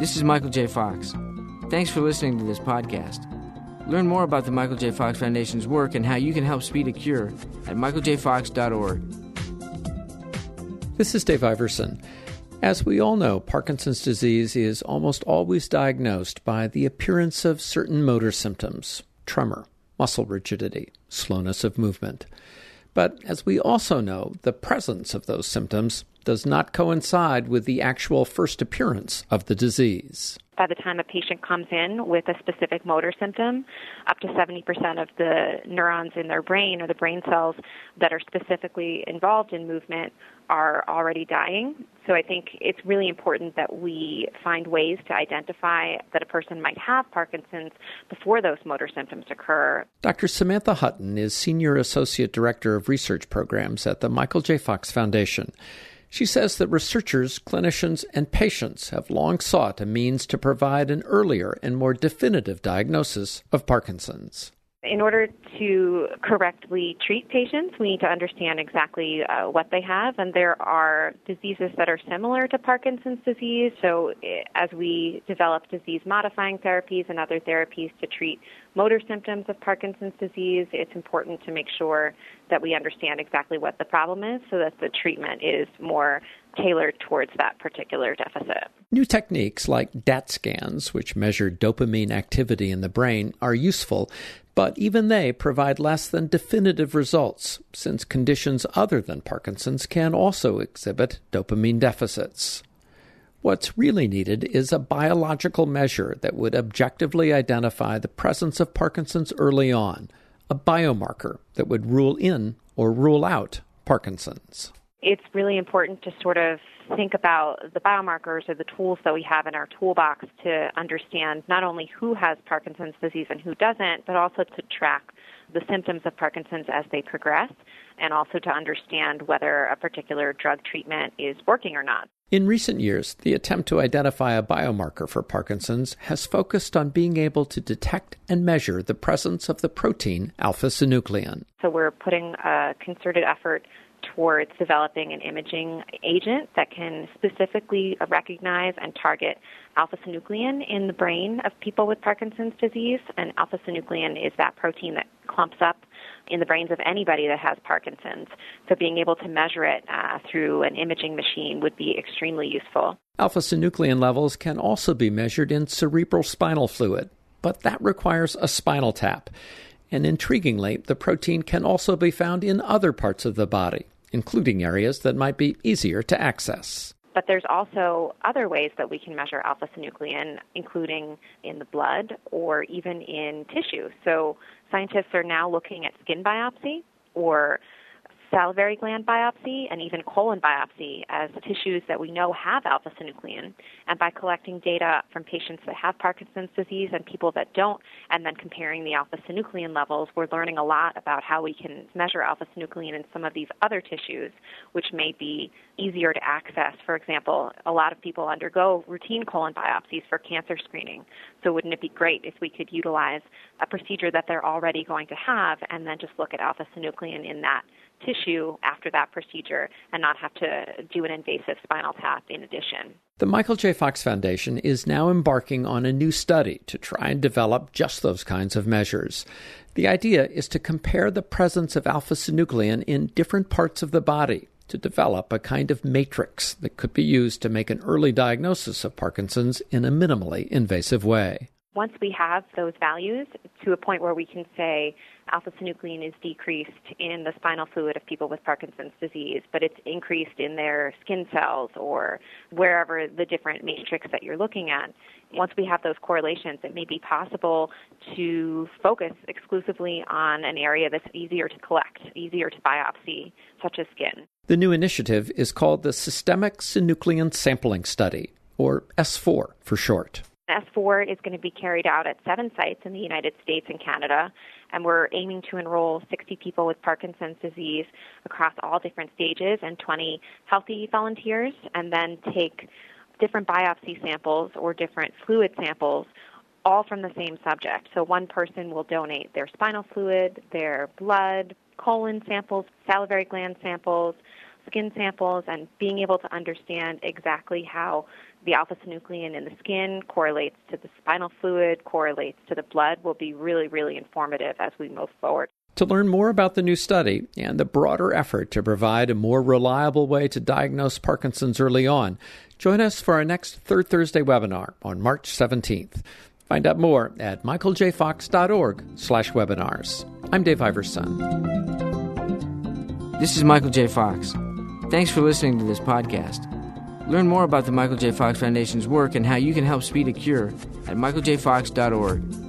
This is Michael J. Fox. Thanks for listening to this podcast. Learn more about the Michael J. Fox Foundation's work and how you can help speed a cure at michaeljfox.org. This is Dave Iverson. As we all know, Parkinson's disease is almost always diagnosed by the appearance of certain motor symptoms tremor, muscle rigidity, slowness of movement. But as we also know, the presence of those symptoms does not coincide with the actual first appearance of the disease. By the time a patient comes in with a specific motor symptom, up to 70% of the neurons in their brain or the brain cells that are specifically involved in movement are already dying. So I think it's really important that we find ways to identify that a person might have Parkinson's before those motor symptoms occur. Dr. Samantha Hutten is Senior Associate Director of Research Programs at the Michael J. Fox Foundation. She says that researchers, clinicians, and patients have long sought a means to provide an earlier and more definitive diagnosis of Parkinson's. In order to correctly treat patients, we need to understand exactly uh, what they have, and there are diseases that are similar to Parkinson's disease. So, eh, as we develop disease modifying therapies and other therapies to treat motor symptoms of Parkinson's disease, it's important to make sure that we understand exactly what the problem is so that the treatment is more tailored towards that particular deficit. New techniques like DAT scans, which measure dopamine activity in the brain, are useful, but even they provide less than definitive results, since conditions other than Parkinson's can also exhibit dopamine deficits. What's really needed is a biological measure that would objectively identify the presence of Parkinson's early on, a biomarker that would rule in or rule out Parkinson's it's really important to sort of think about the biomarkers or the tools that we have in our toolbox to understand not only who has Parkinson's disease and who doesn't, but also to track the symptoms of Parkinson's as they progress and also to understand whether a particular drug treatment is working or not. In recent years, the attempt to identify a biomarker for Parkinson's has focused on being able to detect and measure the presence of the protein alpha synuclein. So we're putting a concerted effort towards developing an imaging agent that can specifically recognize and target alpha synuclein in the brain of people with Parkinson's disease. And alpha synuclein is that protein that clumps up in the brains of anybody that has Parkinson's. So being able to measure it uh, through an imaging machine would be extremely useful. Alpha synuclein levels can also be measured in cerebral spinal fluid, but that requires a spinal tap. And intriguingly, the protein can also be found in other parts of the body, including areas that might be easier to access. But there's also other ways that we can measure alpha synuclein, including in the blood or even in tissue. So scientists are now looking at skin biopsy or salivary gland biopsy and even colon biopsy as tissues that we know have alpha synuclein. And by collecting data from patients that have Parkinson's disease and people that don't, and then comparing the alpha synuclein levels, we're learning a lot about how we can measure alpha synuclein in some of these other tissues, which may be easier to access. For example, a lot of people undergo routine colon biopsies for cancer screening. So wouldn't it be great if we could utilize a procedure that they're already going to have and then just look at alpha synuclein in that tissue after that procedure and not have to do an invasive spinal tap in addition. The Michael J. Fox Foundation is now embarking on a new study to try and develop just those kinds of measures. The idea is to compare the presence of alpha synuclein in different parts of the body to develop a kind of matrix that could be used to make an early diagnosis of Parkinson's in a minimally invasive way. Once we have those values to a point where we can say alpha synuclein is decreased in the spinal fluid of people with Parkinson's disease, but it's increased in their skin cells or wherever the different matrix that you're looking at. Once we have those correlations, it may be possible to focus exclusively on an area that's easier to collect, easier to biopsy, such as skin. The new initiative is called the Systemic Synuclein Sampling Study, or S4 for short. S4 is going to be carried out at seven sites in the United States and Canada, and we're aiming to enroll 60 people with Parkinson's disease across all different stages and 20 healthy volunteers, and then take different biopsy samples or different fluid samples all from the same subject. So one person will donate their spinal fluid, their blood, colon samples, salivary gland samples, skin samples and being able to understand exactly how the alpha synuclein in the skin correlates to the spinal fluid, correlates to the blood will be really, really informative as we move forward. To learn more about the new study and the broader effort to provide a more reliable way to diagnose Parkinson's early on, join us for our next Third Thursday webinar on March 17th. Find out more at michaeljfox.org slash webinars. I'm Dave Iverson. This is Michael J. Fox. Thanks for listening to this podcast. Learn more about the Michael J. Fox Foundation's work and how you can help speed a cure at michaeljfox.org.